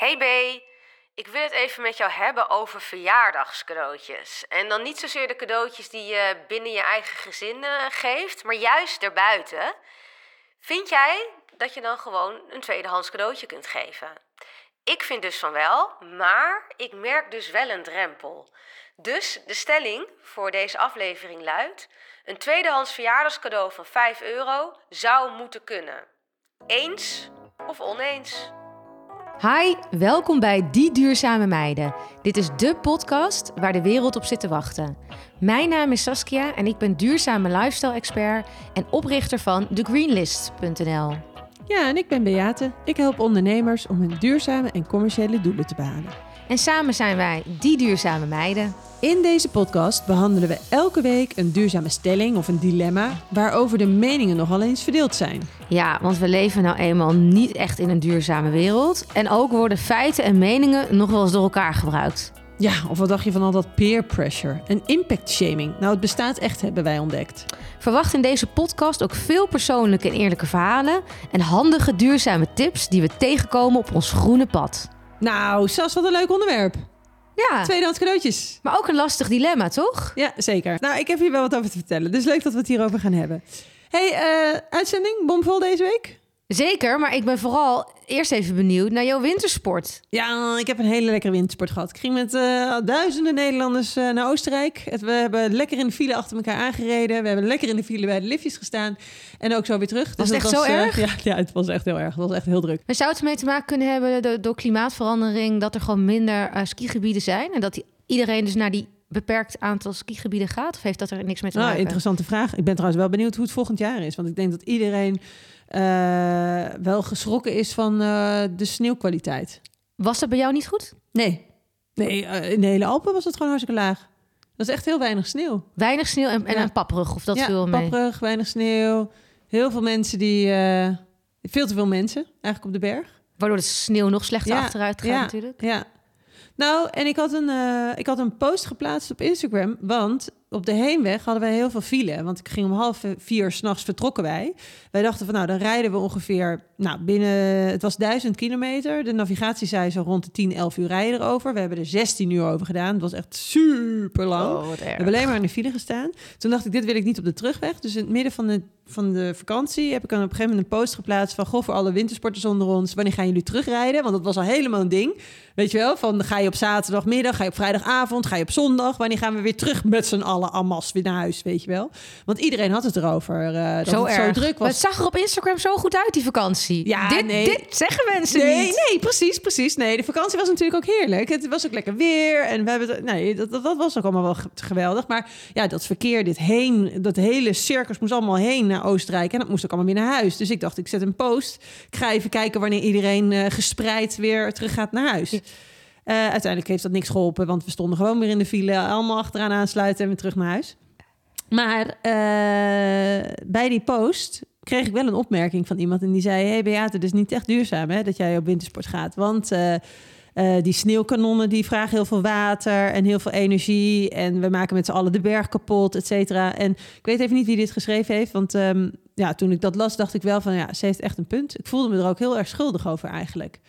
Hey B, ik wil het even met jou hebben over verjaardagscadeautjes. En dan niet zozeer de cadeautjes die je binnen je eigen gezin eh, geeft, maar juist daarbuiten. Vind jij dat je dan gewoon een tweedehands cadeautje kunt geven? Ik vind dus van wel, maar ik merk dus wel een drempel. Dus de stelling voor deze aflevering luidt: een tweedehands verjaardagscadeau van 5 euro zou moeten kunnen. Eens of oneens? Hi, welkom bij Die Duurzame Meiden. Dit is de podcast waar de wereld op zit te wachten. Mijn naam is Saskia en ik ben duurzame lifestyle-expert en oprichter van TheGreenlist.nl. Ja, en ik ben Beate. Ik help ondernemers om hun duurzame en commerciële doelen te behalen. En samen zijn wij Die Duurzame Meiden. In deze podcast behandelen we elke week een duurzame stelling of een dilemma waarover de meningen nogal eens verdeeld zijn. Ja, want we leven nou eenmaal niet echt in een duurzame wereld. En ook worden feiten en meningen nog wel eens door elkaar gebruikt. Ja, of wat dacht je van al dat peer pressure en impact shaming? Nou, het bestaat echt, hebben wij ontdekt. Verwacht in deze podcast ook veel persoonlijke en eerlijke verhalen en handige duurzame tips die we tegenkomen op ons groene pad. Nou, Sas, wat een leuk onderwerp. Ja, Tweedehands cadeautjes. maar ook een lastig dilemma, toch? Ja, zeker. Nou, ik heb hier wel wat over te vertellen. Dus leuk dat we het hierover gaan hebben. hey, eh, uitzending, bomvol deze week? Zeker, maar ik ben vooral eerst even benieuwd naar jouw wintersport. Ja, ik heb een hele lekkere wintersport gehad. Ik ging met eh, duizenden Nederlanders eh, naar Oostenrijk. Het, we hebben lekker in de file achter elkaar aangereden. We hebben lekker in de file bij de liftjes gestaan. En ook zo weer terug. Was het dat echt zo eh, erg? Ja, ja, het was echt heel erg. Het was echt heel druk. Maar zou het ermee te maken kunnen hebben do- door klimaatverandering... dat er gewoon minder skigebieden zijn... en dat die, iedereen dus naar die beperkt aantal skigebieden gaat? Of heeft dat er niks mee te Nou, maken? interessante vraag. Ik ben trouwens wel benieuwd hoe het volgend jaar is. Want ik denk dat iedereen eh, wel geschrokken is van eh, de sneeuwkwaliteit. Was dat bij jou niet goed? Nee. Nee, eh, in de hele Alpen was het gewoon hartstikke laag. Dat is echt heel weinig sneeuw. Weinig sneeuw en, en Ja. een papperig, of dat ja, mee? papperig, weinig sneeuw. Heel veel mensen die... veel te veel mensen eigenlijk op de berg. Waardoor de sneeuw nog slechter Ja, achteruit gaat ja. natuurlijk. Ja. Nou, en ik had, een, ik had een post geplaatst op Instagram. Want op de heenweg hadden wij heel veel file. Want ik ging om half vier s'nachts vertrokken wij. Wij dachten van nou, dan rijden we ongeveer nou, binnen... Het was duizend kilometer. De navigatie zei zo rond de 10, 11 uur rijden erover. We hebben er 16 uur over gedaan. Het was echt super lang. Oh, We hebben alleen maar in de file gestaan. Toen dacht ik, dit wil ik niet op de terugweg. Dus in het midden van de, van de vakantie heb ik dan op een gegeven moment een post geplaatst van... Goh, voor alle wintersporters onder ons, wanneer gaan jullie terugrijden? Want dat was al helemaal een ding. Weet je wel, van ga je op zaterdagmiddag, ga je op vrijdagavond, ga je op zondag? Wanneer gaan we weer terug met z'n allen amas weer naar huis, weet je wel? Want iedereen had het erover. eh, dat Zo het erg. zo druk Maar was. het zag er op Instagram zo goed uit, die vakantie. Ja, dit, nee. dit zeggen mensen Nee, niet. nee, precies, precies. Nee, de vakantie was natuurlijk ook heerlijk. Het was ook lekker weer. En we hebben het, nee, dat, dat, dat was ook allemaal wel ge- geweldig. Maar ja, dat verkeer, dit heen, dat hele circus moest allemaal heen naar Oostenrijk. En dat moest ook allemaal weer naar huis. Dus ik dacht, ik zet een post. Ik ga even kijken wanneer iedereen eh, gespreid weer terug gaat naar huis. Eh, uiteindelijk heeft dat niks geholpen, want we stonden gewoon weer in de file, allemaal achteraan aansluiten en weer terug naar huis. Maar eh, bij die post kreeg ik wel een opmerking van iemand en die zei: Hey Beate, het is niet echt duurzaam hè, dat jij op wintersport gaat, want eh, die sneeuwkanonnen die vragen heel veel water en heel veel energie en we maken met z'n allen de berg kapot, et cetera. En ik weet even niet wie dit geschreven heeft, want ehm, ja, toen ik dat las, dacht ik wel van ja, ze heeft echt een punt. Ik voelde me er ook heel erg schuldig over eigenlijk.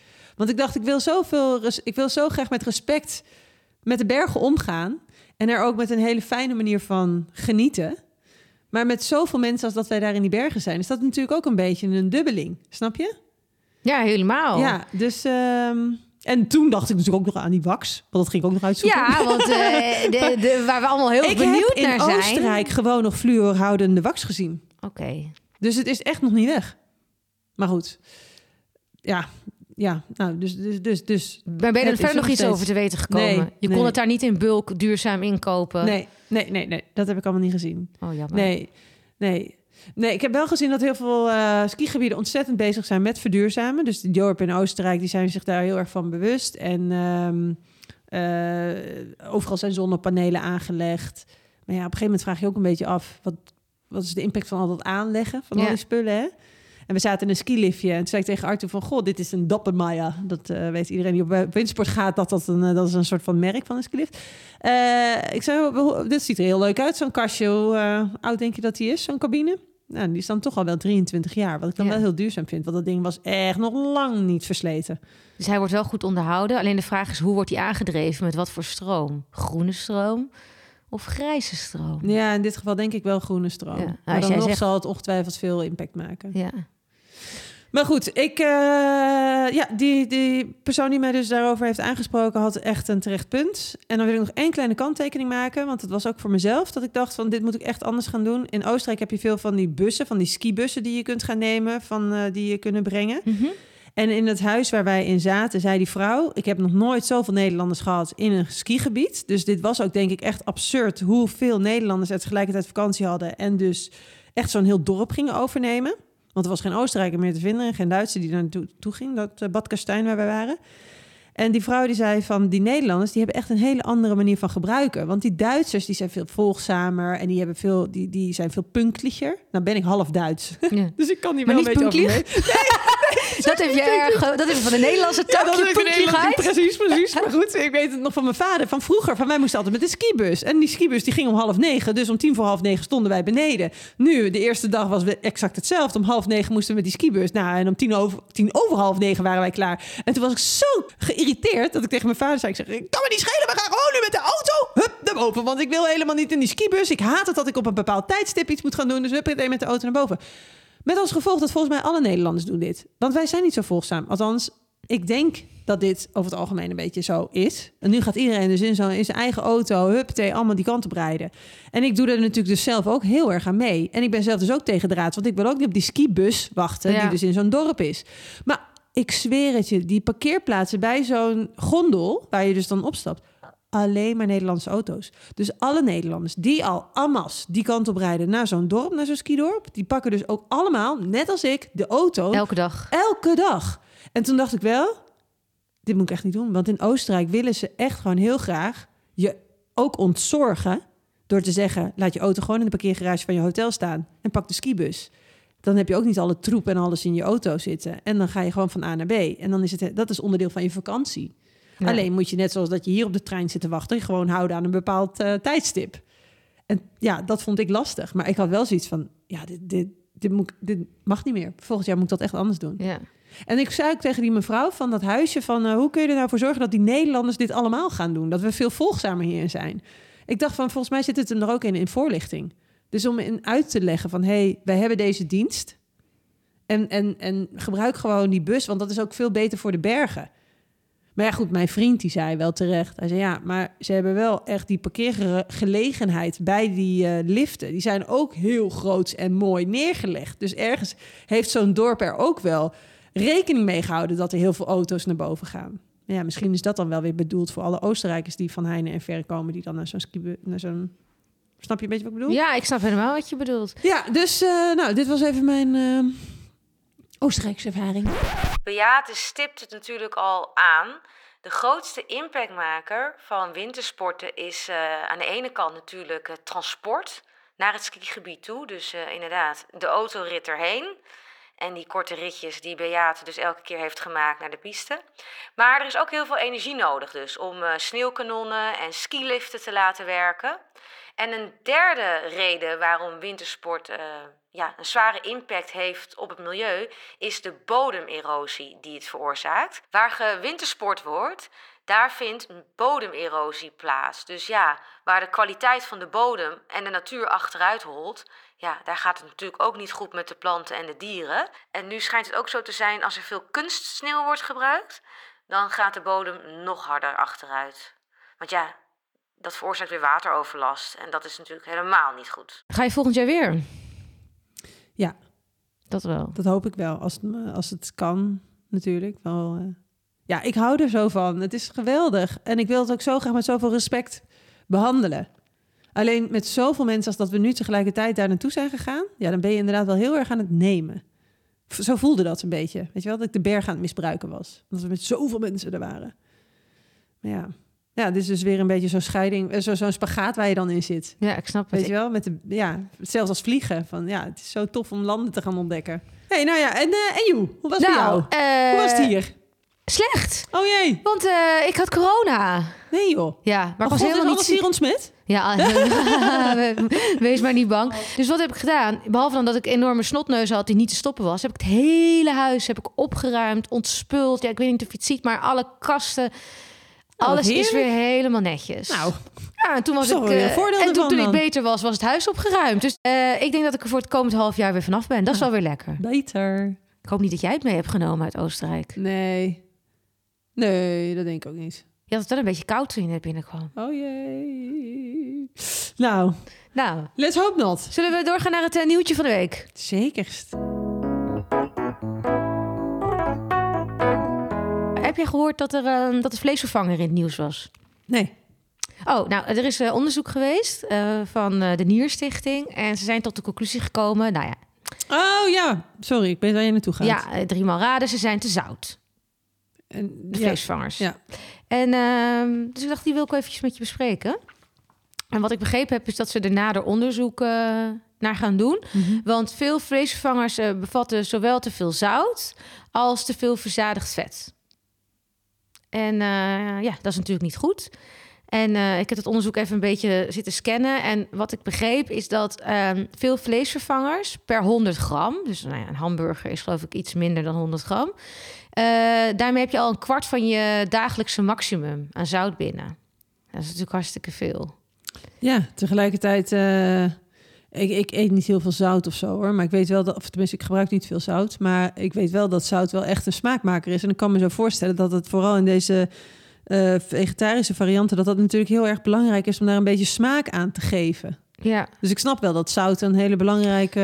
Want ik dacht, ik wil, zoveel, ik wil zo graag met respect met de bergen omgaan. En er ook met een hele fijne manier van genieten. Maar met zoveel mensen als dat wij daar in die bergen zijn, is dat natuurlijk ook een beetje een dubbeling. Snap je? Ja, helemaal. Ja, dus. ehm, en toen dacht ik natuurlijk ook nog aan die wax. Want dat ging ik ook nog uitzoeken. Ja, want eh, de, de, waar we allemaal heel ik benieuwd heb in naar zijn. Oostenrijk gewoon nog fluorhoudende wax gezien. Oké. Dus het is echt nog niet weg. Maar goed. Ja, ja. Nou, dus, dus, dus, dus Maar ben je er verder nog iets steeds- over te weten gekomen? Nee, je kon het daar niet in bulk duurzaam inkopen. Nee, nee, nee, nee. Dat heb ik allemaal niet gezien. Oh, jammer. Nee, nee. Nee, ik heb wel gezien dat heel veel eh, skigebieden ontzettend bezig zijn met verduurzamen. Dus de dorpen in Oostenrijk die zijn zich daar heel erg van bewust. En ehm, eh, overal zijn zonnepanelen aangelegd. Maar ja, op een gegeven moment vraag je ook een beetje af... wat, wat is de impact van al dat aanleggen van Ja. al die spullen, hè? En we zaten in een skiliftje en toen zei ik tegen Arthur van... goh, dit is een Dappermaya. Dat eh, weet iedereen die op eh, windsport gaat, dat, dat, een, eh, dat is een soort van merk van een skilift. Ik zei, "Hoe- dit ziet er heel leuk uit, zo'n kastje. Hoe oud denk je dat die is, zo'n cabine? Nou, die is dan toch al wel 23 jaar. Wat ik dan Ja. wel heel duurzaam vind. Want dat ding was echt nog lang niet versleten. Dus hij wordt wel goed onderhouden. Alleen de vraag is, hoe wordt hij aangedreven? Met wat voor stroom? Groene stroom of grijze stroom? Ja, in dit geval denk ik wel groene stroom. Ja. Maar als dan jij nog zegt- zal het ongetwijfeld veel impact maken. Ja. Maar goed, ik, eh, ja, die, die persoon die mij dus daarover heeft aangesproken had echt een terecht punt. En dan wil ik nog één kleine kanttekening maken, want het was ook voor mezelf dat ik dacht van dit moet ik echt anders gaan doen. In Oostenrijk heb je veel van die bussen, van die skibussen die je kunt gaan nemen, van, eh, die je kunnen brengen. Mhm. En in het huis waar wij in zaten, zei die vrouw... ik heb nog nooit zoveel Nederlanders gehad in een skigebied. Dus dit was ook denk ik echt absurd... hoeveel Nederlanders er tegelijkertijd vakantie hadden... en dus echt zo'n heel dorp gingen overnemen. Want er was geen Oostenrijker meer te vinden... en geen Duitser die daar naartoe toe ging, dat uh, Bad Kastijn waar wij waren. En die vrouw die zei van die Nederlanders... die hebben echt een hele andere manier van gebruiken. Want die Duitsers die zijn veel volgzamer... en die, hebben veel, die, die zijn veel punktlicher. Nou ben ik half Duits. Ja. dus ik kan die Maar wel niet een beetje over. Dat heb je erg, dat heb je van de Nederlandse Ja, tak, dat je is ook een punktligheid. hele- Precies, precies. Maar goed, ik weet het nog van mijn vader. Van vroeger, van mij moest altijd met de skibus. En die skibus die ging om half negen. Dus om tien voor half negen stonden wij beneden. Nu, de eerste dag was exact hetzelfde. Om half negen moesten we met die skibus. Nou, en om tien over, tien over half negen waren wij klaar. En toen was ik zo geïrriteerd dat ik tegen mijn vader zei... Ik zeg, ik kan me niet schelen, we gaan gewoon nu met de auto. Hup, naar boven. Want ik wil helemaal niet in die skibus. Ik haat het dat ik op een bepaald tijdstip iets moet gaan doen. Dus hup, meteen met de auto naar boven. Met als gevolg dat volgens mij alle Nederlanders doen dit. Want wij zijn niet zo volgzaam. Althans, ik denk dat dit over het algemeen een beetje zo is. En nu gaat iedereen dus in, zo, in zijn eigen auto, huppatee, allemaal die kant op rijden. En ik doe er natuurlijk dus zelf ook heel erg aan mee. En ik ben zelf dus ook tegen draad, want ik wil ook niet op die skibus wachten, Ja. die dus in zo'n dorp is. Maar ik zweer het je, die parkeerplaatsen bij zo'n gondel, waar je dus dan opstapt, alleen maar Nederlandse auto's. Dus alle Nederlanders die al amas die kant op rijden naar zo'n dorp, naar zo'n skidorp, die pakken dus ook allemaal, net als ik, de auto Elke dag. elke dag. En toen dacht ik wel, dit moet ik echt niet doen. Want in Oostenrijk willen ze echt gewoon heel graag je ook ontzorgen... door te zeggen, laat je auto gewoon in de parkeergarage van je hotel staan... en pak de skibus. Dan heb je ook niet alle troep en alles in je auto zitten. En dan ga je gewoon van A naar B. En dan is het, dat is onderdeel van je vakantie. Ja. Alleen moet je net zoals dat je hier op de trein zit te wachten... gewoon houden aan een bepaald eh, tijdstip. En ja, dat vond ik lastig. Maar ik had wel zoiets van, ja, dit, dit, dit, moet, dit mag niet meer. Volgend jaar moet ik dat echt anders doen. Ja. En ik zei ook tegen die mevrouw van dat huisje van... eh, hoe kun je er nou voor zorgen dat die Nederlanders dit allemaal gaan doen? Dat we veel volgzamer hierin zijn. Ik dacht van, volgens mij zit het hem er ook in, in voorlichting. Dus om in uit te leggen van... hé, hey, wij hebben deze dienst. En, en, en gebruik gewoon die bus, want dat is ook veel beter voor de bergen. Maar ja, goed, mijn vriend die zei wel terecht. Hij zei ja, maar ze hebben wel echt die parkeergelegenheid bij die eh, liften. Die zijn ook heel groot en mooi neergelegd. Dus ergens heeft zo'n dorp er ook wel rekening mee gehouden dat er heel veel auto's naar boven gaan. Maar ja, misschien is dat dan wel weer bedoeld voor alle Oostenrijkers die van heine en ver komen, die dan naar zo'n ski, naar zo'n. Snap je een beetje wat ik bedoel? ja, ik snap helemaal wat je bedoelt. Ja, dus eh, nou, dit was even mijn eh, Oostenrijkse ervaring. Beate stipt het natuurlijk al aan. De grootste impactmaker van wintersporten is eh, aan de ene kant natuurlijk het transport naar het skigebied toe. Dus eh, inderdaad, de autorit erheen. En die korte ritjes die Beate dus elke keer heeft gemaakt naar de piste. Maar er is ook heel veel energie nodig dus om eh, sneeuwkanonnen en skiliften te laten werken. En een derde reden waarom wintersport eh, ja, een zware impact heeft op het milieu, is de bodemerosie die het veroorzaakt. Waar gewintersport wordt, daar vindt bodemerosie plaats. Dus ja, waar de kwaliteit van de bodem en de natuur achteruit holt, ja, daar gaat het natuurlijk ook niet goed met de planten en de dieren. En nu schijnt het ook zo te zijn, als er veel kunstsneeuw wordt gebruikt, dan gaat de bodem nog harder achteruit. Want ja, dat veroorzaakt weer wateroverlast. En dat is natuurlijk helemaal niet goed. Ga je volgend jaar weer? Ja. Dat wel. Dat hoop ik wel, als het, als het kan natuurlijk. Wel, eh. Ja, ik hou er zo van. Het is geweldig. En ik wil het ook zo graag met zoveel respect behandelen. Alleen met zoveel mensen als dat we nu tegelijkertijd daar naartoe zijn gegaan... ja, dan ben je inderdaad wel heel erg aan het nemen. Zo voelde dat een beetje. Weet je wel, dat ik de berg aan het misbruiken was. Dat we met zoveel mensen er waren. Maar ja, ja dit is dus weer een beetje zo'n scheiding... eh, zo- zo'n spagaat waar je dan in zit. Ja, ik snap het. Weet je wel, met de, ja, zelfs als vliegen. Van, ja, het is zo tof om landen te gaan ontdekken. hey, nou ja, en, eh en Joe, hoe was het bij jou? eh, Hoe was het hier? Slecht. Oh jee, Want ik had corona. nee joh. Ja, maar Maar ik was God, helemaal niet alles ziek. hier ontsmet? Ja, wees maar niet bang. Dus wat heb ik gedaan? Behalve dan dat ik enorme snotneus had die niet te stoppen was, heb ik het hele huis heb ik opgeruimd, ontspuld. Ja, ik weet niet of je het ziet, maar alle kasten, wat alles is weer helemaal netjes. Nou, ja, en toen was ik voordeel en toen, toen ik beter was, was het huis opgeruimd. Dus eh, ik denk dat ik er voor het komend half jaar weer vanaf ben. Dat is wel weer lekker. beter. Ik hoop niet dat jij het mee hebt genomen uit Oostenrijk. Nee. Nee, dat denk ik ook niet. Je had het wel een beetje koud toen je net binnenkwam. Oh jee. Nou, Nou, let's hope not. zullen we doorgaan naar het eh, nieuwtje van de week? Zekerst. Heb je gehoord dat er, eh, dat de vleesvervanger in het nieuws was? Nee. Oh, nou, er is eh, onderzoek geweest eh, van eh, de Nierstichting. En ze zijn tot de conclusie gekomen, nou ja, Oh ja, sorry, ik weet waar je naartoe gaat. ja driemaal raden, ze zijn te zout. En, De ja. vleesvervangers. Ja. En ehm, dus ik dacht, die wil ik eventjes met je bespreken. En wat ik begrepen heb, is dat ze er nader onderzoek naar gaan doen. Mhm. Want veel vleesvervangers bevatten zowel te veel zout als te veel verzadigd vet. En eh, ja, dat is natuurlijk niet goed. En eh, ik heb het onderzoek even een beetje zitten scannen. En wat ik begreep is dat ehm, veel vleesvervangers per 100 gram... dus nou ja, een hamburger is geloof ik iets minder dan 100 gram... eh, daarmee heb je al een kwart van je dagelijkse maximum aan zout binnen. Dat is natuurlijk hartstikke veel. Ja, tegelijkertijd... ik, ik eet niet heel veel zout of zo hoor. Maar ik weet wel dat... Of tenminste, ik gebruik niet veel zout. Maar ik weet wel dat zout wel echt een smaakmaker is. En ik kan me zo voorstellen dat het vooral in deze... eh, vegetarische varianten, dat dat natuurlijk heel erg belangrijk is om daar een beetje smaak aan te geven. Ja, Dus ik snap wel dat zout een hele belangrijke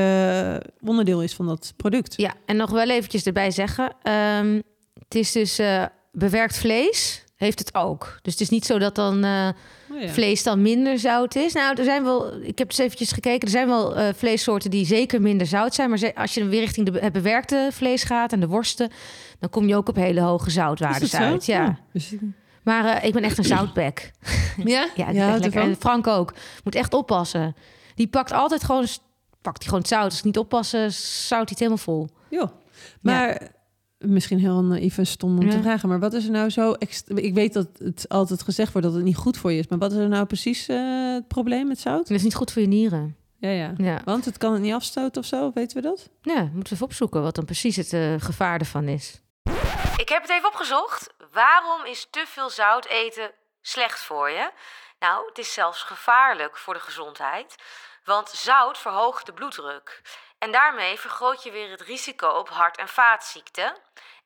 eh, onderdeel is van dat product. Ja, en nog wel eventjes erbij zeggen. ehm, het is dus eh, bewerkt vlees, heeft het ook. Dus het is niet zo dat dan Oh ja. vlees dan minder zout is. Nou, er zijn wel, ik heb dus eventjes gekeken, er zijn wel eh, vleessoorten die zeker minder zout zijn. Maar als je dan weer richting de het bewerkte vlees gaat en de worsten, dan kom je ook op hele hoge Is zoutwaardes dat zo? uit. Ja. Oh, dus Maar eh, ik ben echt een zoutbek. Ja? Ja, Ja, lekker. En Frank ook. Moet echt oppassen. Die pakt altijd gewoon, pakt hij gewoon het zout. Als ik niet oppassen, zout hij het helemaal vol. Joh. Maar misschien heel naïef en stom om Ja. te vragen, maar wat is er nou zo... Ik weet dat het altijd gezegd wordt dat het niet goed voor je is, maar wat is er nou precies eh, het probleem met zout? Dat is niet goed voor je nieren. Ja, ja. Ja. Want het kan het niet afstoten of zo, weten we dat? Ja, moeten we even opzoeken wat dan precies het eh, gevaar ervan is. Ik heb het even opgezocht. Waarom is te veel zout eten slecht voor je? Nou, het is zelfs gevaarlijk voor de gezondheid. Want zout verhoogt de bloeddruk. En daarmee vergroot je weer het risico op hart- en vaatziekten.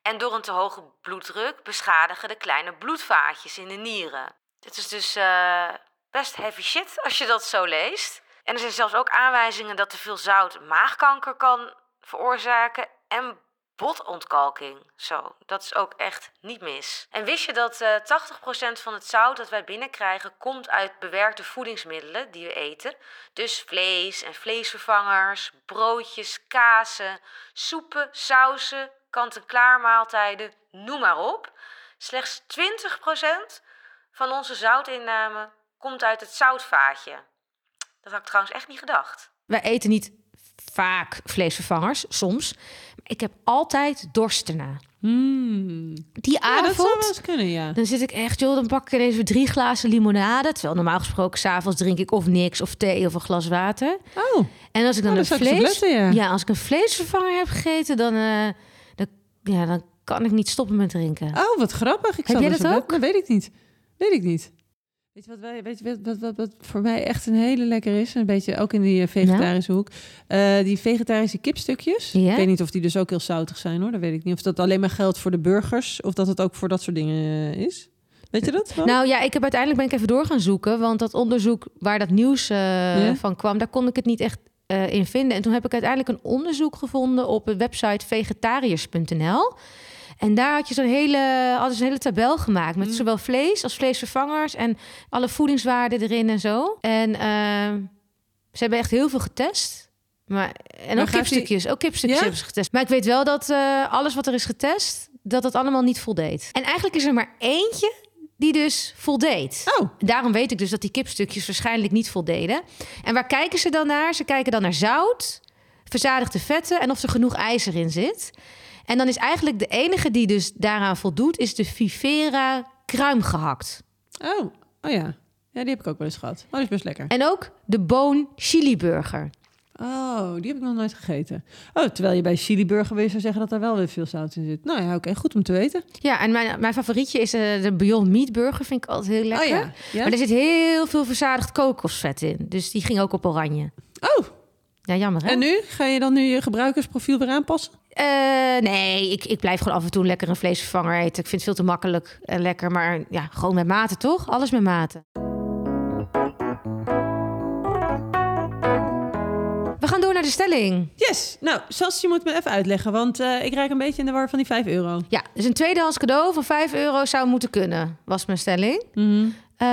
En door een te hoge bloeddruk beschadigen de kleine bloedvaatjes in de nieren. Dit is dus eh, best heavy shit als je dat zo leest. En er zijn zelfs ook aanwijzingen dat te veel zout maagkanker kan veroorzaken en botontkalking. Zo, dat is ook echt niet mis. En wist je dat eh 80% van het zout dat wij binnenkrijgen komt uit bewerkte voedingsmiddelen die we eten? Dus vlees en vleesvervangers, broodjes, kazen, soepen, sauzen, kant-en-klaar maaltijden, noem maar op. Slechts 20% van onze zoutinname komt uit het zoutvaatje. Dat had ik trouwens echt niet gedacht. Wij eten niet vaak vleesvervangers, soms. Ik heb altijd dorst erna. Hmm. Die Ja, dat zou wel avond, eens kunnen, ja. dan zit ik echt, joh, dan pak ik ineens weer drie glazen limonade. Terwijl normaal gesproken, s'avonds drink ik of niks, of thee, of een glas water. Oh, En als ik dan Oh, een vlees... letten, ja. als ik een vleesvervanger heb gegeten, dan, eh, dan, ja, dan kan ik niet stoppen met drinken. oh wat grappig. Ik Heb zal jij dat ook? Dat weet ik niet. Weet ik niet. Weet je wat, wij, weet je wat, wat, voor mij echt een hele lekker is? Een beetje ook in die eh, vegetarische hoek. Eh, die vegetarische kipstukjes. Ja? Ik weet niet of die dus ook heel zoutig zijn hoor. Dat weet ik niet. Of dat alleen maar geldt voor de burgers. Of dat het ook voor dat soort dingen eh, is. Weet je dat? wel? Nou ja, ik heb uiteindelijk ben ik even door gaan zoeken. Want dat onderzoek waar dat nieuws Ja? van kwam, daar kon ik het niet echt in vinden. En toen heb ik uiteindelijk een onderzoek gevonden op de website vegetariërs.nl. En daar had je zo'n hele, hadden ze een hele tabel gemaakt met Mm. zowel vlees als vleesvervangers en alle voedingswaarden erin en zo. En eh, ze hebben echt heel veel getest. Maar, en Maar ook kipstukjes. Ook kipstukjes Ja? hebben ze getest. Maar ik weet wel dat eh, alles wat er is getest, dat het allemaal niet voldeed. En eigenlijk is er maar eentje die dus voldeed. Oh, Daarom weet ik dus dat die kipstukjes waarschijnlijk niet voldeden. En waar kijken ze dan naar? Ze kijken dan naar zout, verzadigde vetten en of er genoeg ijzer in zit. En dan is eigenlijk de enige die dus daaraan voldoet, is de Vivera kruimgehakt. oh, oh ja. Ja, die heb ik ook wel eens gehad. Oh, die is best lekker. En ook de Boon Chili Burger. Oh, die heb ik nog nooit gegeten. Oh, terwijl je bij chili burger weer zou zeggen dat er wel weer veel zout in zit. Nou ja, oké, goed om te weten. Ja, en mijn, mijn favorietje is eh, de Beyond Meat Burger. Vind ik altijd heel lekker. Oh ja. ja? Maar er zit heel veel verzadigd kokosvet in. Dus die ging ook op oranje. Oh, Ja, jammer hè? en nu? Ga je dan nu je gebruikersprofiel weer aanpassen? Eh, nee, ik, ik blijf gewoon af en toe lekker een vleesvervanger eten. Ik vind het veel te makkelijk en lekker. Maar ja, gewoon met mate toch? Alles met mate. We gaan door naar de stelling. Yes. Nou, Sas, je moet me even uitleggen, want eh, ik raak een beetje in de war van die 5 euro. Ja, dus een tweedehands cadeau van 5 euro zou moeten kunnen, was mijn stelling. Eh,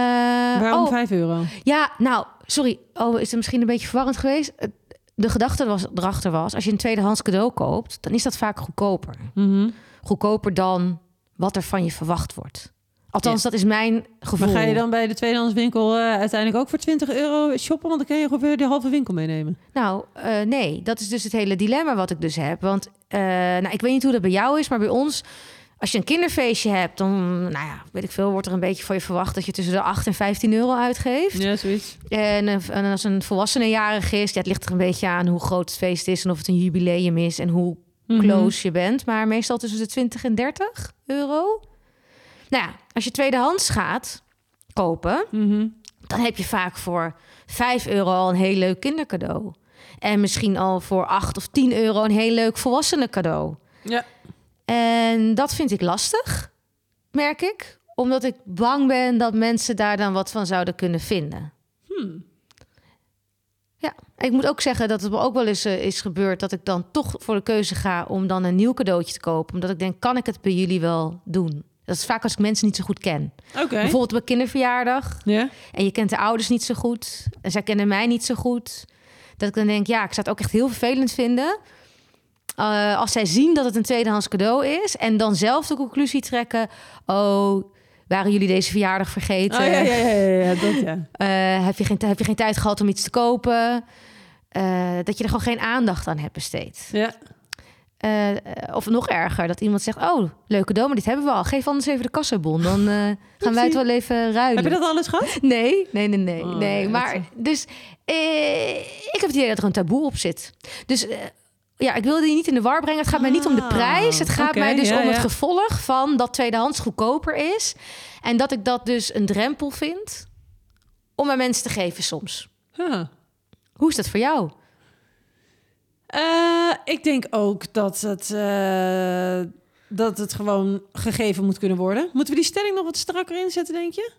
Waarom oh, 5 euro? Ja, nou, sorry. Oh, is het misschien een beetje verwarrend geweest? De gedachte was, erachter was, als je een tweedehands cadeau koopt, dan is dat vaak goedkoper. Mhm. Goedkoper dan wat er van je verwacht wordt. Althans, dat is mijn gevoel. Maar ga je dan bij de tweedehandswinkel eh uiteindelijk ook voor 20 euro shoppen? Want dan kan je weer de halve winkel meenemen. Nou, eh, nee, dat is dus het hele dilemma wat ik dus heb. Want eh, nou, ik weet niet hoe dat bij jou is, maar bij ons, als je een kinderfeestje hebt, dan, nou ja, weet ik veel, wordt er een beetje van je verwacht dat je tussen de 8 en 15 euro uitgeeft. Ja, zoiets. En, eh, en als een volwassene jarig is, ja, het ligt er een beetje aan hoe groot het feest is en of het een jubileum is en hoe Mhm. close je bent. Maar meestal tussen de 20 en 30 euro. Nou ja, als je tweedehands gaat kopen, Mhm. dan heb je vaak voor 5 euro al een heel leuk kindercadeau. En misschien al voor 8 of 10 euro een heel leuk volwassenen cadeau. Ja. En dat vind ik lastig, merk ik. Omdat ik bang ben dat mensen daar dan wat van zouden kunnen vinden. Hmm. Ja, ik moet ook zeggen dat het me ook wel eens eh, is gebeurd... dat ik dan toch voor de keuze ga om dan een nieuw cadeautje te kopen. Omdat ik denk, kan ik het bij jullie wel doen? Dat is vaak als ik mensen niet zo goed ken. Oké. Bijvoorbeeld bij kinderverjaardag. Ja. En je kent de ouders niet zo goed. En zij kennen mij niet zo goed. Dat ik dan denk, ja, ik zou het ook echt heel vervelend vinden. Eh, als zij zien dat het een tweedehands cadeau is. En dan zelf de conclusie trekken. Oh, waren jullie deze verjaardag vergeten? Oh ja, ja, ja, ja, dat ja. Eh, heb, je geen, heb je geen tijd gehad om iets te kopen? Eh, dat je er gewoon geen aandacht aan hebt besteed. Ja. Of nog erger, dat iemand zegt... oh, leuk cadeau, maar dit hebben we al. Geef anders even de kassabon. Dan gaan wij het wel even ruilen. Heb je dat alles gehad? Nee, nee, nee, nee. Oh, nee. Maar dus ik heb het idee dat er een taboe op zit. Dus ja, ik wilde die niet in de war brengen. Het gaat mij niet om de Ah, prijs. Het gaat mij dus ja, om het ja. gevolg van dat tweedehands goedkoper is. En dat ik dat dus een drempel vind om aan mensen te geven soms. Ja. Hoe is dat voor jou? Eh, ik denk ook dat het, eh, dat het gewoon gegeven moet kunnen worden. Moeten we die stelling nog wat strakker inzetten, denk je?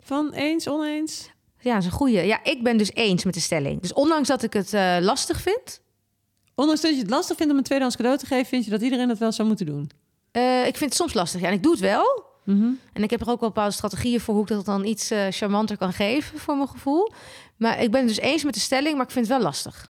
Van eens, oneens? Ja, dat is een goeie. Ja, ik ben dus eens met de stelling. Dus ondanks dat ik het eh, lastig vind... Ondanks dat je het lastig vindt om een tweedehands cadeau te geven... vind je dat iedereen dat wel zou moeten doen? eh, ik vind het soms lastig. Ja, en ik doe het wel. Mhm. En ik heb er ook wel bepaalde strategieën voor hoe ik dat dan iets eh, charmanter kan geven voor mijn gevoel. Maar ik ben het dus eens met de stelling, maar ik vind het wel lastig.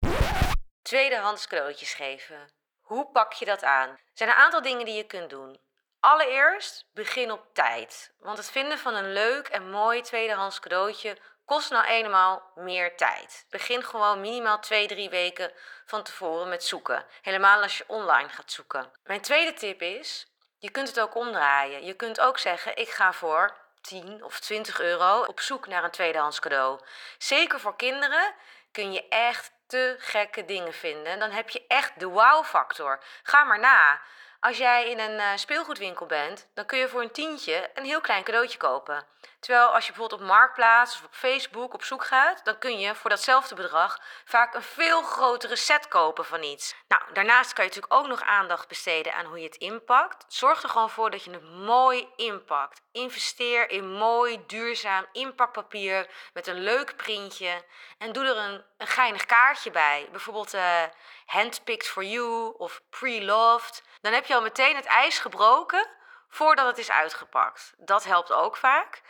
Tweedehands cadeautjes geven. Hoe pak je dat aan? Er zijn een aantal dingen die je kunt doen. Allereerst, begin op tijd. Want het vinden van een leuk en mooi tweedehands cadeautje kost nou eenmaal meer tijd. Begin gewoon minimaal 2-3 weken van tevoren met zoeken. Helemaal als je online gaat zoeken. Mijn tweede tip is, je kunt het ook omdraaien. Je kunt ook zeggen, ik ga voor 10 of 20 euro op zoek naar een tweedehands cadeau. Zeker voor kinderen kun je echt te gekke dingen vinden. Dan heb je echt de wow-factor. Ga maar na. Als jij in een eh, speelgoedwinkel bent, dan kun je voor een tientje een heel klein cadeautje kopen. Terwijl als je bijvoorbeeld op Marktplaats of op Facebook op zoek gaat, dan kun je voor datzelfde bedrag vaak een veel grotere set kopen van iets. Nou, daarnaast kan je natuurlijk ook nog aandacht besteden aan hoe je het inpakt. Zorg er gewoon voor dat je het mooi inpakt. Investeer in mooi, duurzaam inpakpapier met een leuk printje. En doe er een, geinig kaartje bij. Bijvoorbeeld eh handpicked for you of pre-loved. Dan heb je al meteen het ijs gebroken voordat het is uitgepakt. Dat helpt ook vaak.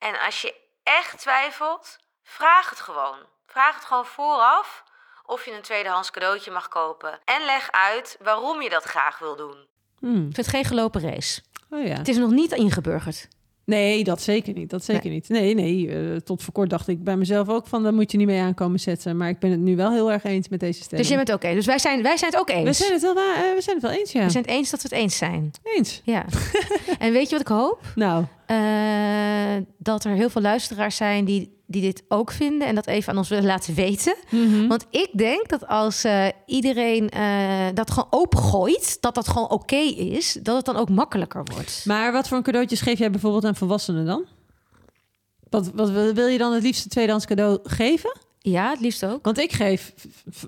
En als je echt twijfelt, vraag het gewoon. Vraag het gewoon vooraf of je een tweedehands cadeautje mag kopen. En leg uit waarom je dat graag wil doen. Hmm. Ik vind het geen gelopen race. Oh ja. Het is nog niet ingeburgerd. Nee, dat zeker niet. Dat zeker niet. Nee, nee. eh, tot voor kort dacht ik bij mezelf ook van... daar moet je niet mee aankomen zetten. Maar ik ben het nu wel heel erg eens met deze stelling. Dus jij bent oké. Dus wij zijn, wij zijn het ook eens. we, zijn het wel, eh, we zijn het wel eens, ja. We zijn het eens dat we het eens zijn. Eens. Ja. en weet je wat ik hoop? Nou, Eh, dat er heel veel luisteraars zijn die die dit ook vinden en dat even aan ons willen laten weten. Mhm. Want ik denk dat als eh, iedereen eh, dat gewoon opengooit, dat dat gewoon oké is, dat het dan ook makkelijker wordt. Maar wat voor een cadeautjes geef jij bijvoorbeeld aan volwassenen dan? Wat, wat wil je dan het liefste tweedehands cadeau geven? Ja, het liefst ook. Want ik geef,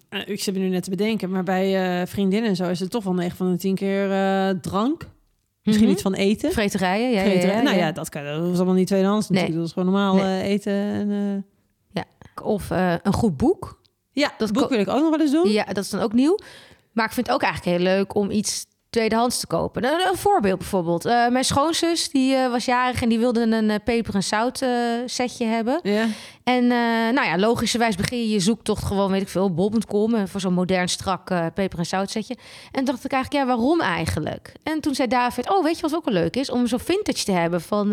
eh, ik zit me nu net te bedenken, maar bij vriendinnen en zo is het toch wel 9 van de 10 keer drank. Misschien Mhm. iets van eten. Vreterijen, ja, ja, ja, nou ja, ja. dat, kan, dat is allemaal niet tweedehands Nee. natuurlijk. Dat is gewoon normaal Nee. eh, eten. En, eh, Of eh, een goed boek. Ja, Dat boek wil ik ook nog wel eens doen. Ja, dat is dan ook nieuw. Maar ik vind het ook eigenlijk heel leuk om iets tweedehands te kopen. Nou, een voorbeeld bijvoorbeeld. Eh, mijn schoonzus die eh, was jarig en die wilde een eh, peper en zout setje hebben. Ja. En nou ja, logischerwijs begin je je zoektocht gewoon, weet ik veel, bol.com eh, voor zo'n modern strak peper en zout setje. En dacht ik eigenlijk, ja, waarom eigenlijk? En toen zei David, oh, weet je wat ook wel leuk is? Om zo'n vintage te hebben van,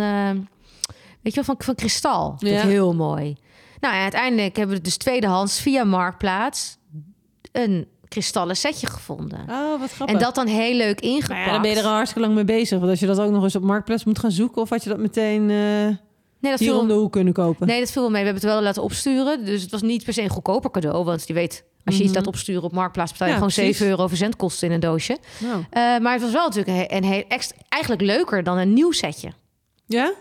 weet je wel, van, van kristal. Dat is Ja. heel mooi. Nou, en uiteindelijk hebben we dus tweedehands via Marktplaats een kristallen setje gevonden. Oh, wat grappig. En dat dan heel leuk ingepakt. ja, dan ben je er al hartstikke lang mee bezig. Want als je dat ook nog eens op Marktplaats moet gaan zoeken... of had je dat meteen eh nee, dat viel, om de hoek kunnen kopen? nee, dat viel wel mee. We hebben het wel laten opsturen. Dus het was niet per se een goedkoper cadeau. Want je weet, als je iets Mhm. laat opsturen op Marktplaats... betaal je Ja, gewoon precies. 7 euro verzendkosten in een doosje. Nou. Eh, maar het was wel natuurlijk een, een heel extra, eigenlijk leuker dan een nieuw setje. Ja?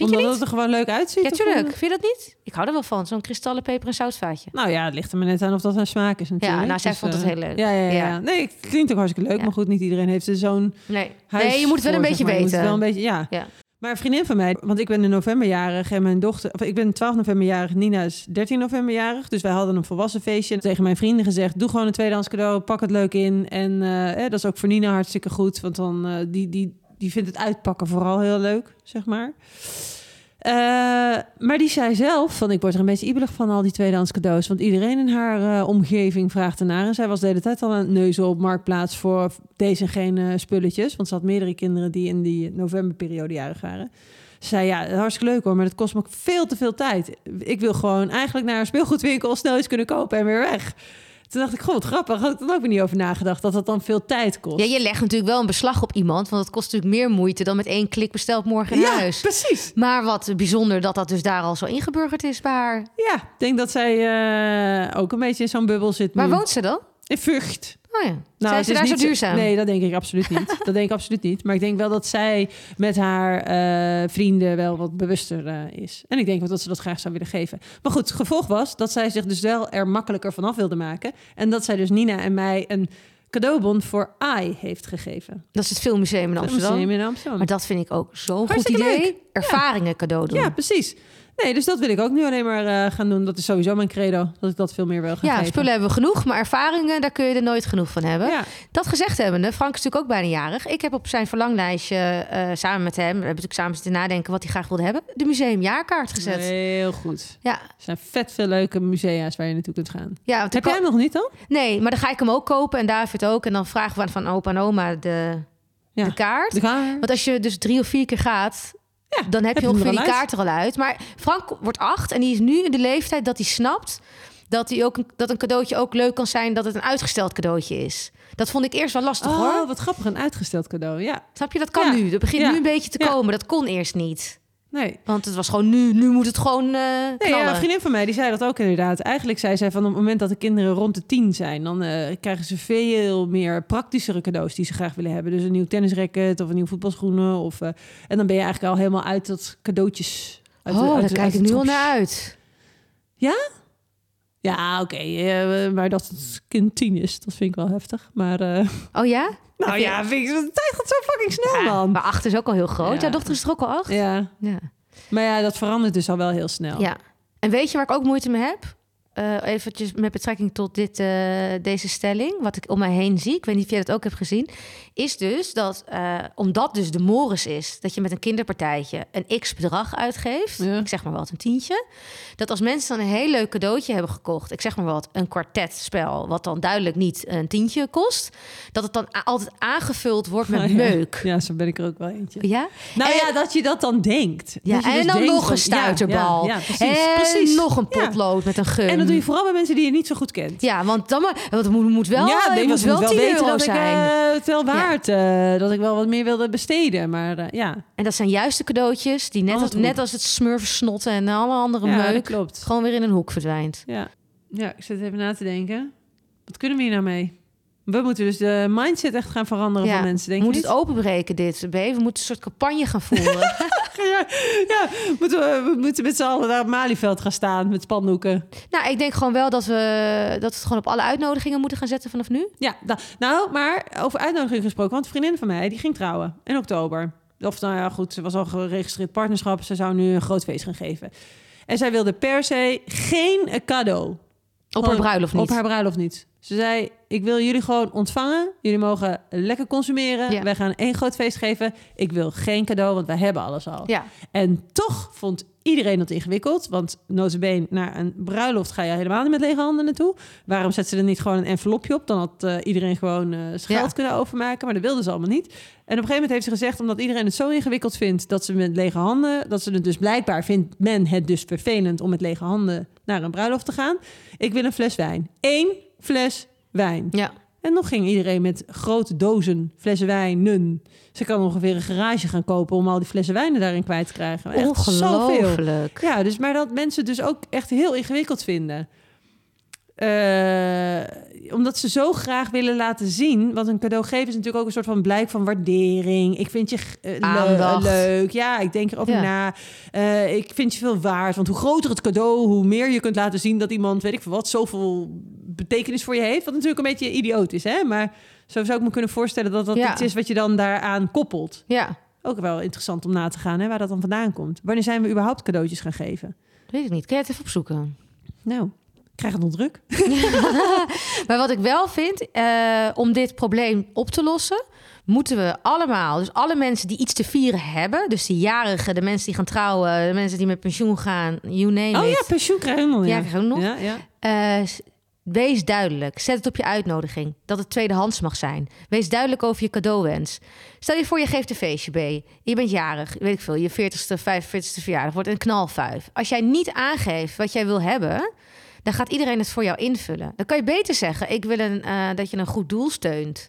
Vind je Omdat niet? het er gewoon leuk uitziet? Ja, tuurlijk. Vind je dat niet? Ik hou er wel van. Zo'n kristallen peper- en zoutvaatje. Nou ja, het ligt er maar net aan of dat een smaak is natuurlijk. Ja, nou, zij Dus, vond het eh, heel leuk. Ja, ja, ja. Nee, het klinkt ook hartstikke leuk. Ja. Maar goed, niet iedereen heeft er zo'n Nee. huis nee, je moet het wel een beetje maar. Je moet weten. het wel een beetje, ja. Ja. Maar een vriendin van mij, want ik ben in november jarig en mijn dochter, of ik ben 12 november jarig, Nina is 13 november jarig. Dus wij hadden een volwassen feestje. Tegen mijn vrienden gezegd: doe gewoon een tweedehands cadeau, pak het leuk in. En eh, dat is ook voor Nina hartstikke goed, want dan eh, die, die, die vindt het uitpakken vooral heel leuk, zeg maar. Eh, maar die zei zelf van ik word er een beetje ibelig van al die tweedehands cadeaus. Want iedereen in haar eh, omgeving vraagt ernaar. En zij was de hele tijd al het neuzen op Marktplaats voor deze en geen eh, spulletjes. Want ze had meerdere kinderen die in die novemberperiode jarig waren. Ze zei ja, hartstikke leuk hoor, maar dat kost me veel te veel tijd. Ik wil gewoon eigenlijk naar een speelgoedwinkel snel iets kunnen kopen en weer weg. Toen dacht ik, god, wat grappig. Had ik er ook niet over nagedacht dat dat dan veel tijd kost. Ja, je legt natuurlijk wel een beslag op iemand. Want het kost natuurlijk meer moeite dan met één klik besteld morgen in Ja, huis. precies. Maar wat bijzonder dat dat dus daar al zo ingeburgerd is bij haar. Ja, ik denk dat zij eh, ook een beetje in zo'n bubbel zit Waar nu. woont ze dan? In Vught. Oh ja. Nou, Zijn het ze daar zo duurzaam? Nee, dat denk ik absoluut niet. dat denk ik absoluut niet. Maar ik denk wel dat zij met haar eh, vrienden wel wat bewuster eh, is. En ik denk wel dat ze dat graag zou willen geven. Maar goed, het gevolg was dat zij zich dus wel er makkelijker vanaf wilde maken. En dat zij dus Nina en mij een cadeaubon voor AI heeft gegeven. Dat is het Filmmuseum in Het Amsterdam. museum in Amsterdam. Maar dat vind ik ook zo'n goed idee. leuk. Ervaringen cadeau doen. Ja, precies. Nee, dus dat wil ik ook nu alleen maar eh, gaan doen. Dat is sowieso mijn credo, dat ik dat veel meer wil gaan Ja, geven. spullen hebben we genoeg, maar ervaringen, daar kun je er nooit genoeg van hebben. Ja, Dat gezegd hebbende, Frank is natuurlijk ook bijna jarig. Ik heb op zijn verlanglijstje eh, samen met hem, we hebben natuurlijk samen zitten nadenken wat hij graag wilde hebben, de museumjaarkaart gezet. heel goed. Ja, Er zijn vet veel leuke musea's waar je naartoe kunt gaan. ja Heb jij hem nog niet dan? Nee, maar dan ga ik hem ook kopen en David ook. En dan vragen we van opa en oma de, Ja. de kaart. De kaart. Want als je dus drie of vier keer gaat, Ja, dan heb heb je ongeveer er die kaart er al uit. Maar Frank wordt acht en die is nu in de leeftijd dat hij snapt dat, hij ook een, dat een cadeautje ook leuk kan zijn dat het een uitgesteld cadeautje is. Dat vond ik eerst wel lastig Oh, hoor. wat grappig. Een uitgesteld cadeau. Ja, Snap je, dat kan Ja. nu. Dat begint Ja. nu een beetje te komen. Dat kon eerst niet. Nee. Want het was gewoon nu, nu moet het gewoon eh Nee, ja, een vriendin van mij die zei dat ook inderdaad. Eigenlijk zei zij van op het moment dat de kinderen rond de tien zijn, dan eh, krijgen ze veel meer praktischere cadeaus die ze graag willen hebben. Dus een nieuw tennisracket of een nieuw voetbalschoenen. Of, eh, en dan ben je eigenlijk al helemaal uit dat cadeautjes. Uit oh, uit daar de- kijk uit ik nu al naar uit. Ja, oké. eh, maar dat het kind tien is, dat vind ik wel heftig. Maar eh, Oh ja? nou je- ja, vind ik, de tijd gaat zo fucking snel, Ja, man. maar acht is ook al heel groot. Ja. Jouw dochter is er ook al acht? Ja, Ja. maar ja, dat verandert dus al wel heel snel. Ja. En weet je waar ik ook moeite mee heb? Eh eventjes met betrekking tot dit, eh, deze stelling, wat ik om mij heen zie, ik weet niet of jij dat ook hebt gezien, is dus dat, eh, omdat dus de moris is, dat je met een kinderpartijtje een x bedrag uitgeeft, Ja. ik zeg maar wat, een tientje, dat als mensen dan een heel leuk cadeautje hebben gekocht, ik zeg maar wat, een kwartetspel, wat dan duidelijk niet een tientje kost, dat het dan altijd aangevuld wordt met ja. meuk. Ja, zo ben ik er ook wel eentje. Ja? Nou En- ja, dat je dat dan denkt. Ja, Dat je en dus dan denkt nog een stuiterbal. Ja, precies, en precies. nog een potlood met een gun. En dat doe je vooral bij mensen die je niet zo goed kent. Ja, want dan maar, want het moet, moet wel, ja, nee, moet wel 10 weten euro dat ik zijn. eh, het wel waard, eh, dat ik wel wat meer wilde besteden. Maar eh, ja, En dat zijn juist de cadeautjes die net, als, net als het smurfensnotten en alle andere ja meuk klopt. gewoon weer in een hoek verdwijnt. Ja. ja, ik zit even na te denken. Wat kunnen we hier nou mee? We moeten dus de mindset echt gaan veranderen Ja, van mensen, denk We moeten het openbreken dit, B. We moeten een soort campagne gaan voeren. Ja, ja moeten we, we moeten met z'n allen daar op Malieveld gaan staan met spandoeken. nou, ik denk gewoon wel dat we, dat we het gewoon op alle uitnodigingen moeten gaan zetten vanaf nu. Ja, da- nou, maar over uitnodiging gesproken. Want een vriendin van mij, die ging trouwen in oktober. Of nou ja, goed, ze was al geregistreerd partnerschap. Ze zou nu een groot feest gaan geven. En zij wilde per se geen cadeau. Op haar bruiloft niet. Op haar bruiloft niet. Ze zei, ik wil jullie gewoon ontvangen. Jullie mogen lekker consumeren. Ja. Wij gaan één groot feest geven. Ik wil geen cadeau, want wij hebben alles al. Ja, En toch vond iedereen dat ingewikkeld. Want notabene, naar een bruiloft ga je helemaal niet met lege handen naartoe. Waarom zet ze er niet gewoon een envelopje op? Dan had eh, iedereen gewoon zijn geld Ja. kunnen overmaken. Maar dat wilden ze allemaal niet. En op een gegeven moment heeft ze gezegd... omdat iedereen het zo ingewikkeld vindt dat ze met lege handen... dat ze het dus blijkbaar vindt men het dus vervelend... om met lege handen naar een bruiloft te gaan. Ik wil een fles wijn. Eén fles wijn. ja. En nog ging iedereen met grote dozen flessen wijnen. Ze kan ongeveer een garage gaan kopen om al die flessen wijnen daarin kwijt te krijgen. Echt zoveel. Ongelooflijk. Ja, dus maar dat mensen dus ook echt heel ingewikkeld vinden. Eh, omdat ze zo graag willen laten zien. Want een cadeau geven is natuurlijk ook een soort van blijk van waardering. Ik vind je Aandacht. leuk. Ja, ik denk erover Ja. na. Eh, ik vind je veel waard. Want hoe groter het cadeau, hoe meer je kunt laten zien dat iemand, weet ik veel wat, zoveel betekenis voor je heeft. Wat natuurlijk een beetje idioot is, hè? Maar zo zou ik me kunnen voorstellen dat dat Ja. iets is wat je dan daaraan koppelt. Ja, Ook wel interessant om na te gaan, hè, waar dat dan vandaan komt. Wanneer zijn we überhaupt cadeautjes gaan geven? dat weet ik niet. Kun je het even opzoeken? Nou, krijg het nog druk. Maar wat ik wel vind, eh, om dit probleem op te lossen, moeten we allemaal, dus alle mensen die iets te vieren hebben, dus de jarigen, de mensen die gaan trouwen, de mensen die met pensioen gaan, you name Oh it. ja, pensioen krijgen we nog. Ja, krijgen we nog. Ja, ja. Eh, wees duidelijk. Zet het op je uitnodiging. Dat het tweedehands mag zijn. Wees duidelijk over je cadeauwens. Stel je voor, je geeft een feestje, B. Je bent jarig, weet ik veel. Je 40ste, 45ste verjaardag wordt een knalfuif. Als jij niet aangeeft wat jij wil hebben... dan gaat iedereen het voor jou invullen. Dan kan je beter zeggen... ik wil een, eh, dat je een goed doel steunt.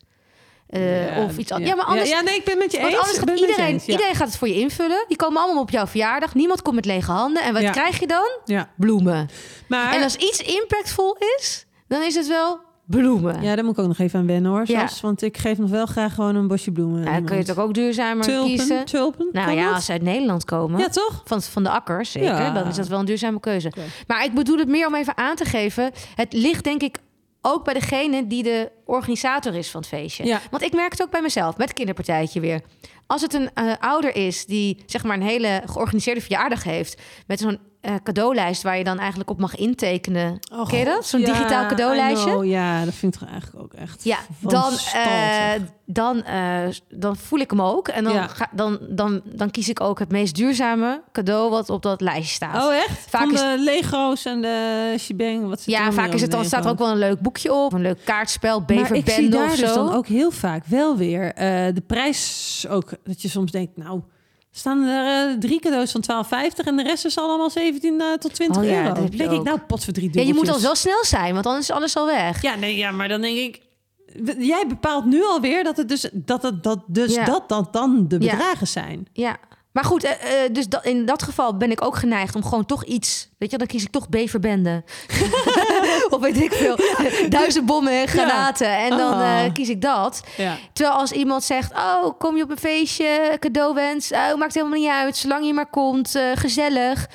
Eh, Ja, of iets anders. Ja, maar anders... Ja, nee, ik ben met je Want eens. anders iedereen, eens, iedereen gaat het voor je invullen. Die komen allemaal op jouw verjaardag. Niemand komt met lege handen. En wat krijg je dan? Ja. Bloemen. Maar, En als iets impactvol is, dan is het wel bloemen. ja, daar moet ik ook nog even aan wennen hoor. Ja. Sas, Want ik geef nog wel graag gewoon een bosje bloemen. Ja, dan kun je toch ook duurzamer tulpen, kiezen? tulpen. Nou ja, als ze uit Nederland komen, Ja, toch? van, van de akkers zeker, Ja. dan is dat wel een duurzame keuze. Maar ik bedoel het meer om even aan te geven. Het ligt denk ik ook bij degene die de organisator is van het feestje. Ja. Want ik merk het ook bij mezelf, met het kinderpartijtje weer. Als het een eh, ouder is die zeg maar een hele georganiseerde verjaardag heeft... met zo'n eh, cadeaulijst waar je dan eigenlijk op mag intekenen. Oh, Ken je dat? Zo'n ja, digitaal cadeaulijstje? Know. Ja, dat vind ik eigenlijk ook echt Ja, dan, eh, dan, eh, dan voel ik hem ook. En dan, Ja. ga, dan, dan, dan kies ik ook het meest duurzame cadeau wat op dat lijstje staat. Oh, echt? Vaak Van is- de Lego's en de shebang? Wat zit ja, vaak is het dan, staat er ook wel een leuk boekje op. Een leuk kaartspel, Maar ik zie beverbende daar of zo. dus dan ook heel vaak wel weer de prijs ook. Dat je soms denkt, nou, staan er eh, drie cadeaus van 12,50 en de rest is allemaal 17 eh, tot 20 Oh ja, euro. dat denk ik, nou, pot voor drie ja, je moet al wel snel zijn, want anders is alles al weg. Ja, nee, ja, maar dan denk ik... Jij bepaalt nu alweer dat het dus dat het dat dus Ja. dat, dat dan de bedragen zijn. Ja. Maar goed, eh, dus dat, in dat geval ben ik ook geneigd om gewoon toch iets... Weet je, dan kies ik toch beverbende. of weet ik veel. Duizend bommen en granaten. En dan Oh. eh, kies ik dat. Ja. Terwijl als iemand zegt, oh, kom je op een feestje, cadeauwens, oh, maakt helemaal niet uit, zolang je maar komt, eh, gezellig.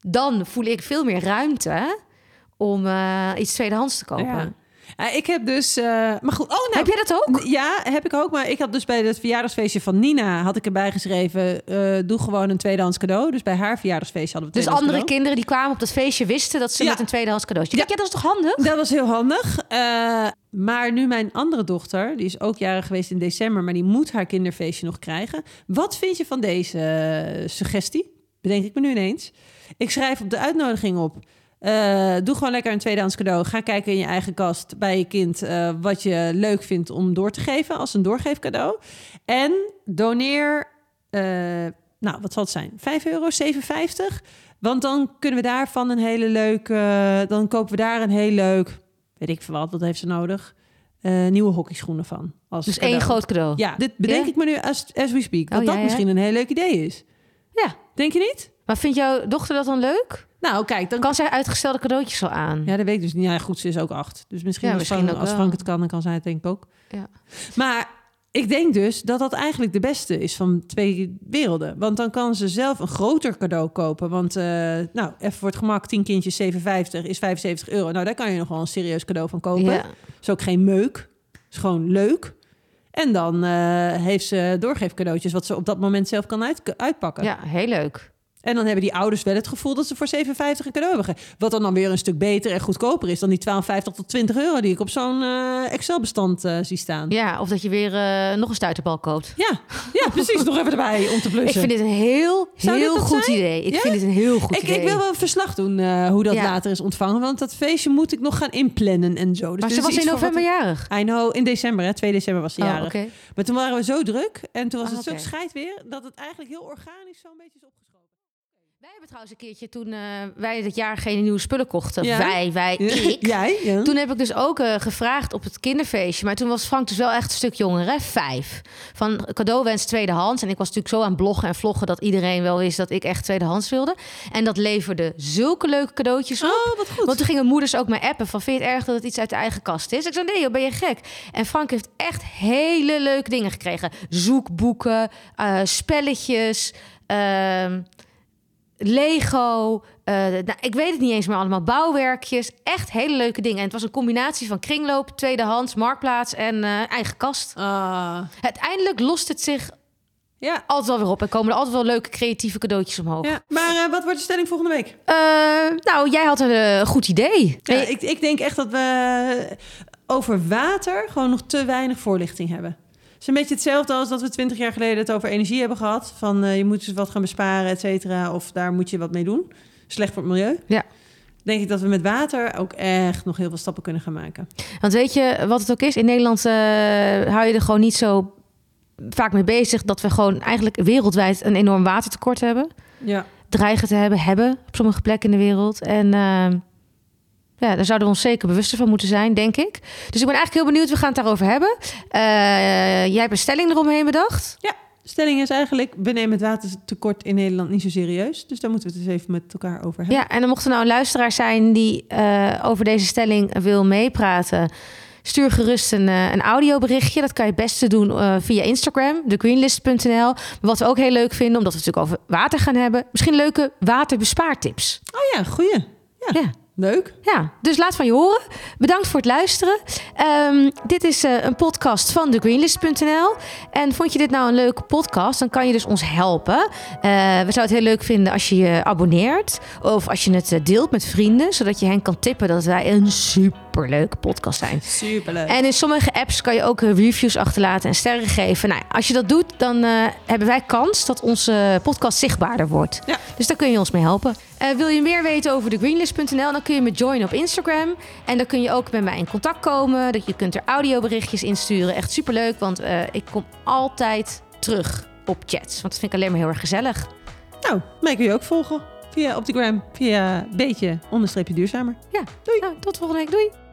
Dan voel ik veel meer ruimte om eh, iets tweedehands te kopen. Eh, ik heb dus... eh, maar goed, oh nou... Heb jij dat ook? Ja, heb ik ook. Maar ik had dus bij het verjaardagsfeestje van Nina... had ik erbij geschreven... eh, doe gewoon een tweedehands cadeau. Dus bij haar verjaardagsfeestje hadden we Dus andere cadeau. kinderen die kwamen op dat feestje wisten dat ze Ja. met een tweedehands cadeautje. Ja. Ja, dat is toch handig? Dat was heel handig. Maar nu mijn andere dochter... die is ook jarig geweest in december... maar die moet haar kinderfeestje nog krijgen. Wat vind je van deze suggestie? Bedenk ik me nu ineens. Ik schrijf op de uitnodiging op... eh, doe gewoon lekker een tweedehands cadeau. Ga kijken in je eigen kast bij je kind... eh, wat je leuk vindt om door te geven als een doorgeefcadeau. En doneer... eh, nou, wat zal het zijn? 5 euro, 7,50 Want dan kunnen we daarvan een hele leuke... Dan kopen we daar een heel leuk... Weet ik veel wat, wat heeft ze nodig? Nieuwe hockeyschoenen van. Als Dus cadeau. één groot cadeau. Ja, dit bedenk ik me nu as, as we speak. Dat Oh, dat ja, ja. misschien een heel leuk idee is. Ja. Denk je niet? Maar vindt jouw dochter dat dan leuk? Nou, kijk, dan Kan zij uitgestelde cadeautjes al aan? Ja, dat weet ik dus niet. Ja, goed, ze is ook acht. Dus misschien, Ja, als, misschien Frank, als. Frank het kan, dan kan zij het denk ik ook. Ja. Maar ik denk dus dat dat eigenlijk de beste is van twee werelden. Want dan kan ze zelf een groter cadeau kopen. Want, eh, nou, even voor het gemak, 10 kindjes 7,50 is 75 euro. Nou, daar kan je nog wel een serieus cadeau van kopen. Ja. Is ook geen meuk. Is gewoon leuk. En dan eh, heeft ze doorgeefcadeautjes wat ze op dat moment zelf kan uit, uitpakken. ja, heel leuk. En dan hebben die ouders wel het gevoel dat ze voor 7,50 een cadeau hebben. Wat dan dan weer een stuk beter en goedkoper is dan die 12,50 tot 20 euro die ik op zo'n eh, Excel-bestand eh, zie staan. Ja, Ja, of dat je weer eh, nog een stuiterbal koopt. ja, precies. Nog even erbij om te Ik blussen. vind dit een heel, Zou heel goed zijn? idee. Ik Ja? vind dit een heel goed ik, idee. ik wil wel een verslag doen hoe dat Ja. later is ontvangen. Want dat feestje moet ik nog gaan inplannen en zo. Dus maar ze was in november jarig. ik- I know, in december, hè? 2 december was ze Oh, jarig. Maar toen waren we zo druk en toen was Ah, het zo scheid weer... dat het eigenlijk heel organisch zo'n beetje is opgeschoven. Hebben trouwens een keertje toen eh, wij dit jaar geen nieuwe spullen kochten. Ja? Wij, wij, ik. Jij? Ja. Toen heb ik dus ook eh, gevraagd op het kinderfeestje. Maar toen was Frank dus wel echt een stuk jonger, hè? Vijf. Van cadeauwens tweedehands. En ik was natuurlijk zo aan bloggen en vloggen... dat iedereen wel wist dat ik echt tweedehands wilde. En dat leverde zulke leuke cadeautjes op. Oh, wat goed. Want toen gingen moeders ook mij appen van... vind je het erg dat het iets uit de eigen kast is? Ik zei, nee joh, ben je gek? En Frank heeft echt hele leuke dingen gekregen. Zoekboeken, eh, spelletjes... ehm, Lego, eh, nou, ik weet het niet eens meer allemaal. Bouwwerkjes, echt hele leuke dingen. En het was een combinatie van kringloop, tweedehands, marktplaats en eh, eigen kast. Ah, Uiteindelijk lost het zich ja. altijd wel weer op. En komen er altijd wel leuke creatieve cadeautjes omhoog. ja. Maar eh, wat wordt de stelling volgende week? Nou, jij had een goed idee. Ja, ik, ik denk echt dat we over water gewoon nog te weinig voorlichting hebben. Het is een beetje hetzelfde als dat we twintig jaar geleden het over energie hebben gehad. Van eh, je moet dus wat gaan besparen, et cetera. Of daar moet je wat mee doen. Slecht voor het milieu. Ja. Denk ik dat we met water ook echt nog heel veel stappen kunnen gaan maken. Want weet je wat het ook is? In Nederland eh, hou je er gewoon niet zo vaak mee bezig... dat we gewoon eigenlijk wereldwijd een enorm watertekort hebben. Ja. dreigen te hebben, hebben op sommige plekken in de wereld. En eh, ja, daar zouden we ons zeker bewuster van moeten zijn, denk ik. Dus ik ben eigenlijk heel benieuwd, we gaan het daarover hebben. Eh, jij hebt een stelling eromheen bedacht. De stelling is eigenlijk, we nemen het watertekort in Nederland niet zo serieus. Dus daar moeten we het eens even met elkaar over hebben. Ja, en dan mocht er nou een luisteraar zijn die eh, over deze stelling wil meepraten... Stuur gerust een, eh, een audioberichtje. Dat kan je het beste doen via Instagram, thegreenlist.nl. Wat we ook heel leuk vinden, omdat we het natuurlijk over water gaan hebben... misschien leuke waterbespaartips. Oh ja, goeie. Ja, Ja. Leuk. Ja, dus laat van je horen. Bedankt voor het luisteren. Ehm, dit is eh, een podcast van thegreenlist.nl. En vond je dit nou een leuke podcast, dan kan je dus ons helpen. Eh, we zouden het heel leuk vinden als je je abonneert. Of als je het eh, deelt met vrienden, zodat je hen kan tippen dat wij een superleuke podcast zijn. Superleuk. En in sommige apps kan je ook reviews achterlaten en sterren geven. Nou, als je dat doet, dan eh, hebben wij kans dat onze podcast zichtbaarder wordt. Ja. Dus daar kun je ons mee helpen. Eh, wil je meer weten over thegreenlist.nl, dan kun je me joinen op Instagram. En dan kun je ook met mij in contact komen. Dat je kunt er audioberichtjes insturen. Echt superleuk, want eh, ik kom altijd terug op chats. Want dat vind ik alleen maar heel erg gezellig. Nou, mij kun je ook volgen. Via op de gram, via beetje onderstreepje duurzamer. Ja, Doei. Nou, tot volgende week. Doei!